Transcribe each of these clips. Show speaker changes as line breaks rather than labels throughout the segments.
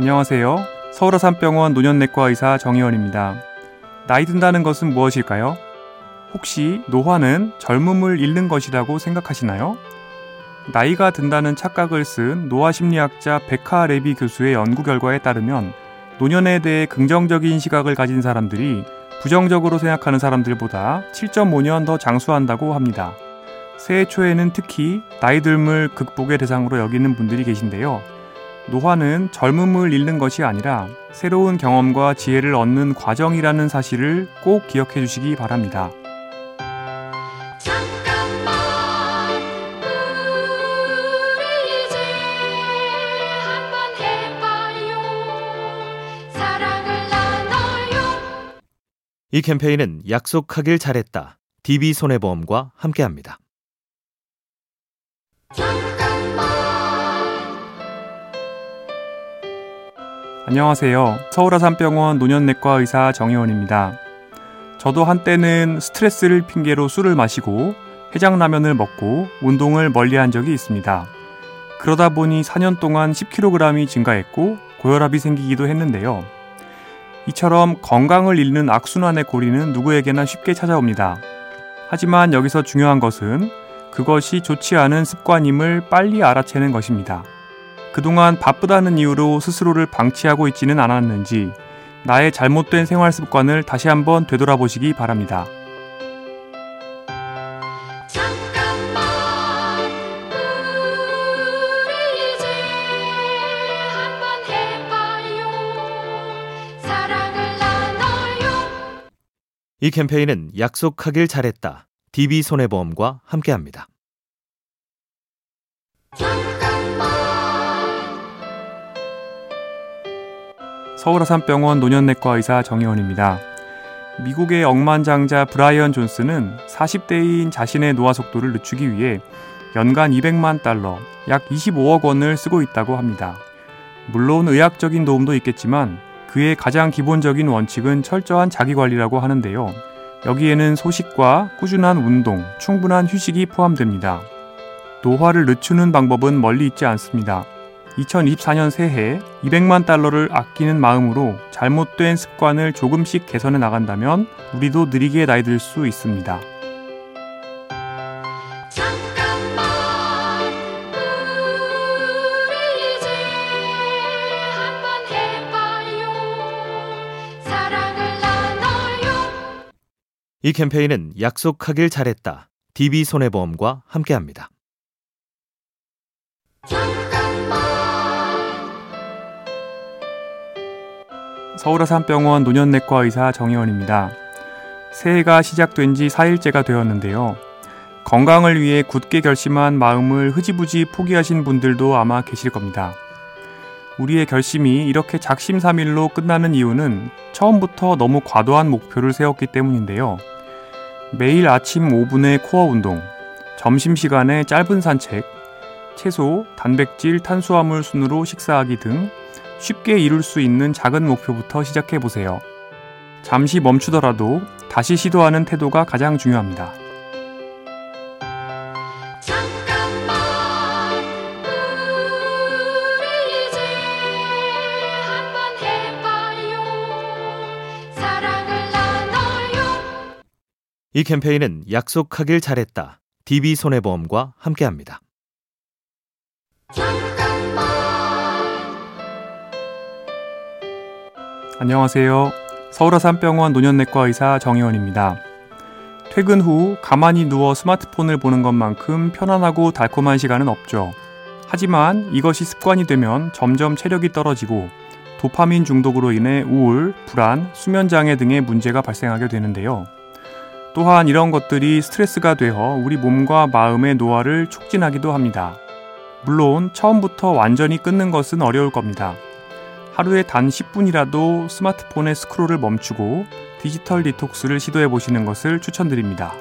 안녕하세요. 서울아산병원 노년내과 의사 정희원입니다. 나이 든다는 것은 무엇일까요? 혹시 노화는 젊음을 잃는 것이라고 생각하시나요? 나이가 든다는 착각을 쓴 노화 심리학자 베카 레비 교수의 연구 결과에 따르면 노년에 대해 긍정적인 시각을 가진 사람들이 부정적으로 생각하는 사람들보다 7.5년 더 장수한다고 합니다. 새해 초에는 특히 나이 듦을 극복의 대상으로 여기는 분들이 계신데요. 노화는 젊음을 잃는 것이 아니라 새로운 경험과 지혜를 얻는 과정이라는 사실을 꼭 기억해 주시기 바랍니다.
이 캠페인은 약속하길 잘했다. DB손해보험과 함께합니다.
안녕하세요. 서울아산병원 노년내과 의사 정혜원입니다. 저도 한때는 스트레스를 핑계로 술을 마시고 해장라면을 먹고 운동을 멀리한 적이 있습니다. 그러다 보니 4년 동안 10kg이 증가했고 고혈압이 생기기도 했는데요. 이처럼 건강을 잃는 악순환의 고리는 누구에게나 쉽게 찾아옵니다. 하지만 여기서 중요한 것은 그것이 좋지 않은 습관임을 빨리 알아채는 것입니다. 그동안 바쁘다는 이유로 스스로를 방치하고 있지는 않았는지 나의 잘못된 생활 습관을 다시 한번 되돌아보시기 바랍니다.
이 캠페인은 약속하길 잘했다. DB손해보험과 함께합니다.
서울아산병원 노년내과 의사 정혜원입니다. 미국의 억만장자 브라이언 존스는 40대인 자신의 노화 속도를 늦추기 위해 연간 200만 달러, 약 25억 원을 쓰고 있다고 합니다. 물론 의학적인 도움도 있겠지만 그의 가장 기본적인 원칙은 철저한 자기 관리라고 하는데요. 여기에는 소식과 꾸준한 운동, 충분한 휴식이 포함됩니다. 노화를 늦추는 방법은 멀리 있지 않습니다. 2024년 새해 200만 달러를 아끼는 마음으로 잘못된 습관을 조금씩 개선해 나간다면 우리도 느리게 나이 들 수 있습니다.
이 캠페인은 약속하길 잘했다. DB손해보험과 함께합니다.
서울아산병원 노년내과 의사 정혜원입니다. 새해가 시작된 지 4일째가 되었는데요. 건강을 위해 굳게 결심한 마음을 흐지부지 포기하신 분들도 아마 계실 겁니다. 우리의 결심이 이렇게 작심삼일로 끝나는 이유는 처음부터 너무 과도한 목표를 세웠기 때문인데요. 매일 아침 5분의 코어 운동, 점심시간에 짧은 산책, 채소, 단백질, 탄수화물 순으로 식사하기 등 쉽게 이룰 수 있는 작은 목표부터 시작해 보세요. 잠시 멈추더라도 다시 시도하는 태도가 가장 중요합니다.
이 캠페인은 약속하길 잘했다. DB손해보험과 함께합니다.
안녕하세요. 서울아산병원 노년내과 의사 정혜원입니다. 퇴근 후 가만히 누워 스마트폰을 보는 것만큼 편안하고 달콤한 시간은 없죠. 하지만 이것이 습관이 되면 점점 체력이 떨어지고 도파민 중독으로 인해 우울, 불안, 수면장애 등의 문제가 발생하게 되는데요. 또한 이런 것들이 스트레스가 되어 우리 몸과 마음의 노화를 촉진하기도 합니다. 물론 처음부터 완전히 끊는 것은 어려울 겁니다. 하루에 단 10분이라도 스마트폰의 스크롤을 멈추고 디지털 디톡스를 시도해 보시는 것을 추천드립니다.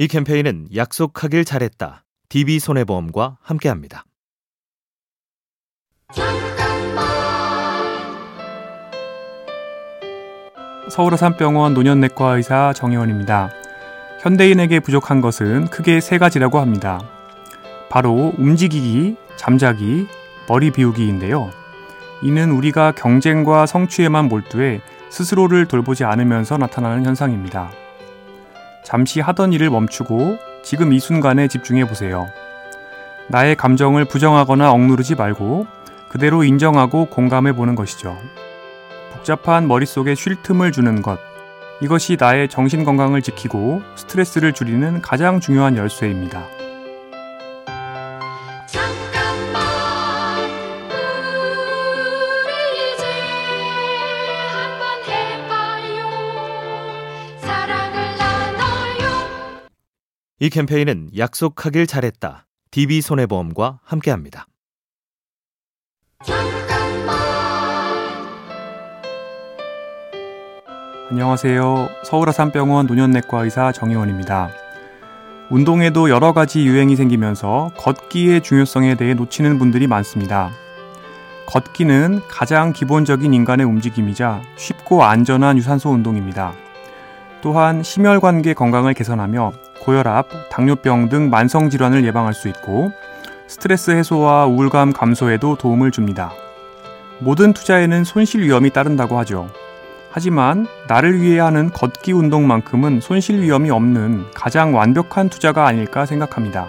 이 캠페인은 약속하길 잘했다. DB손해보험과 함께합니다.
서울아산병원 노년내과 의사 정혜원입니다. 현대인에게 부족한 것은 크게 세 가지라고 합니다. 바로 움직이기, 잠자기, 머리 비우기인데요. 이는 우리가 경쟁과 성취에만 몰두해 스스로를 돌보지 않으면서 나타나는 현상입니다. 잠시 하던 일을 멈추고 지금 이 순간에 집중해 보세요. 나의 감정을 부정하거나 억누르지 말고 그대로 인정하고 공감해 보는 것이죠. 복잡한 머릿속에 쉴 틈을 주는 것. 이것이 나의 정신 건강을 지키고 스트레스를 줄이는 가장 중요한 열쇠입니다.
이 캠페인은 약속하길 잘했다. DB손해보험과 함께합니다.
안녕하세요. 서울아산병원 노년내과 의사 정혜원입니다. 운동에도 여러 가지 유행이 생기면서 걷기의 중요성에 대해 놓치는 분들이 많습니다. 걷기는 가장 기본적인 인간의 움직임이자 쉽고 안전한 유산소 운동입니다. 또한 심혈관계 건강을 개선하며 고혈압, 당뇨병 등 만성 질환을 예방할 수 있고 스트레스 해소와 우울감 감소에도 도움을 줍니다. 모든 투자에는 손실 위험이 따른다고 하죠. 하지만 나를 위해 하는 걷기 운동만큼은 손실 위험이 없는 가장 완벽한 투자가 아닐까 생각합니다.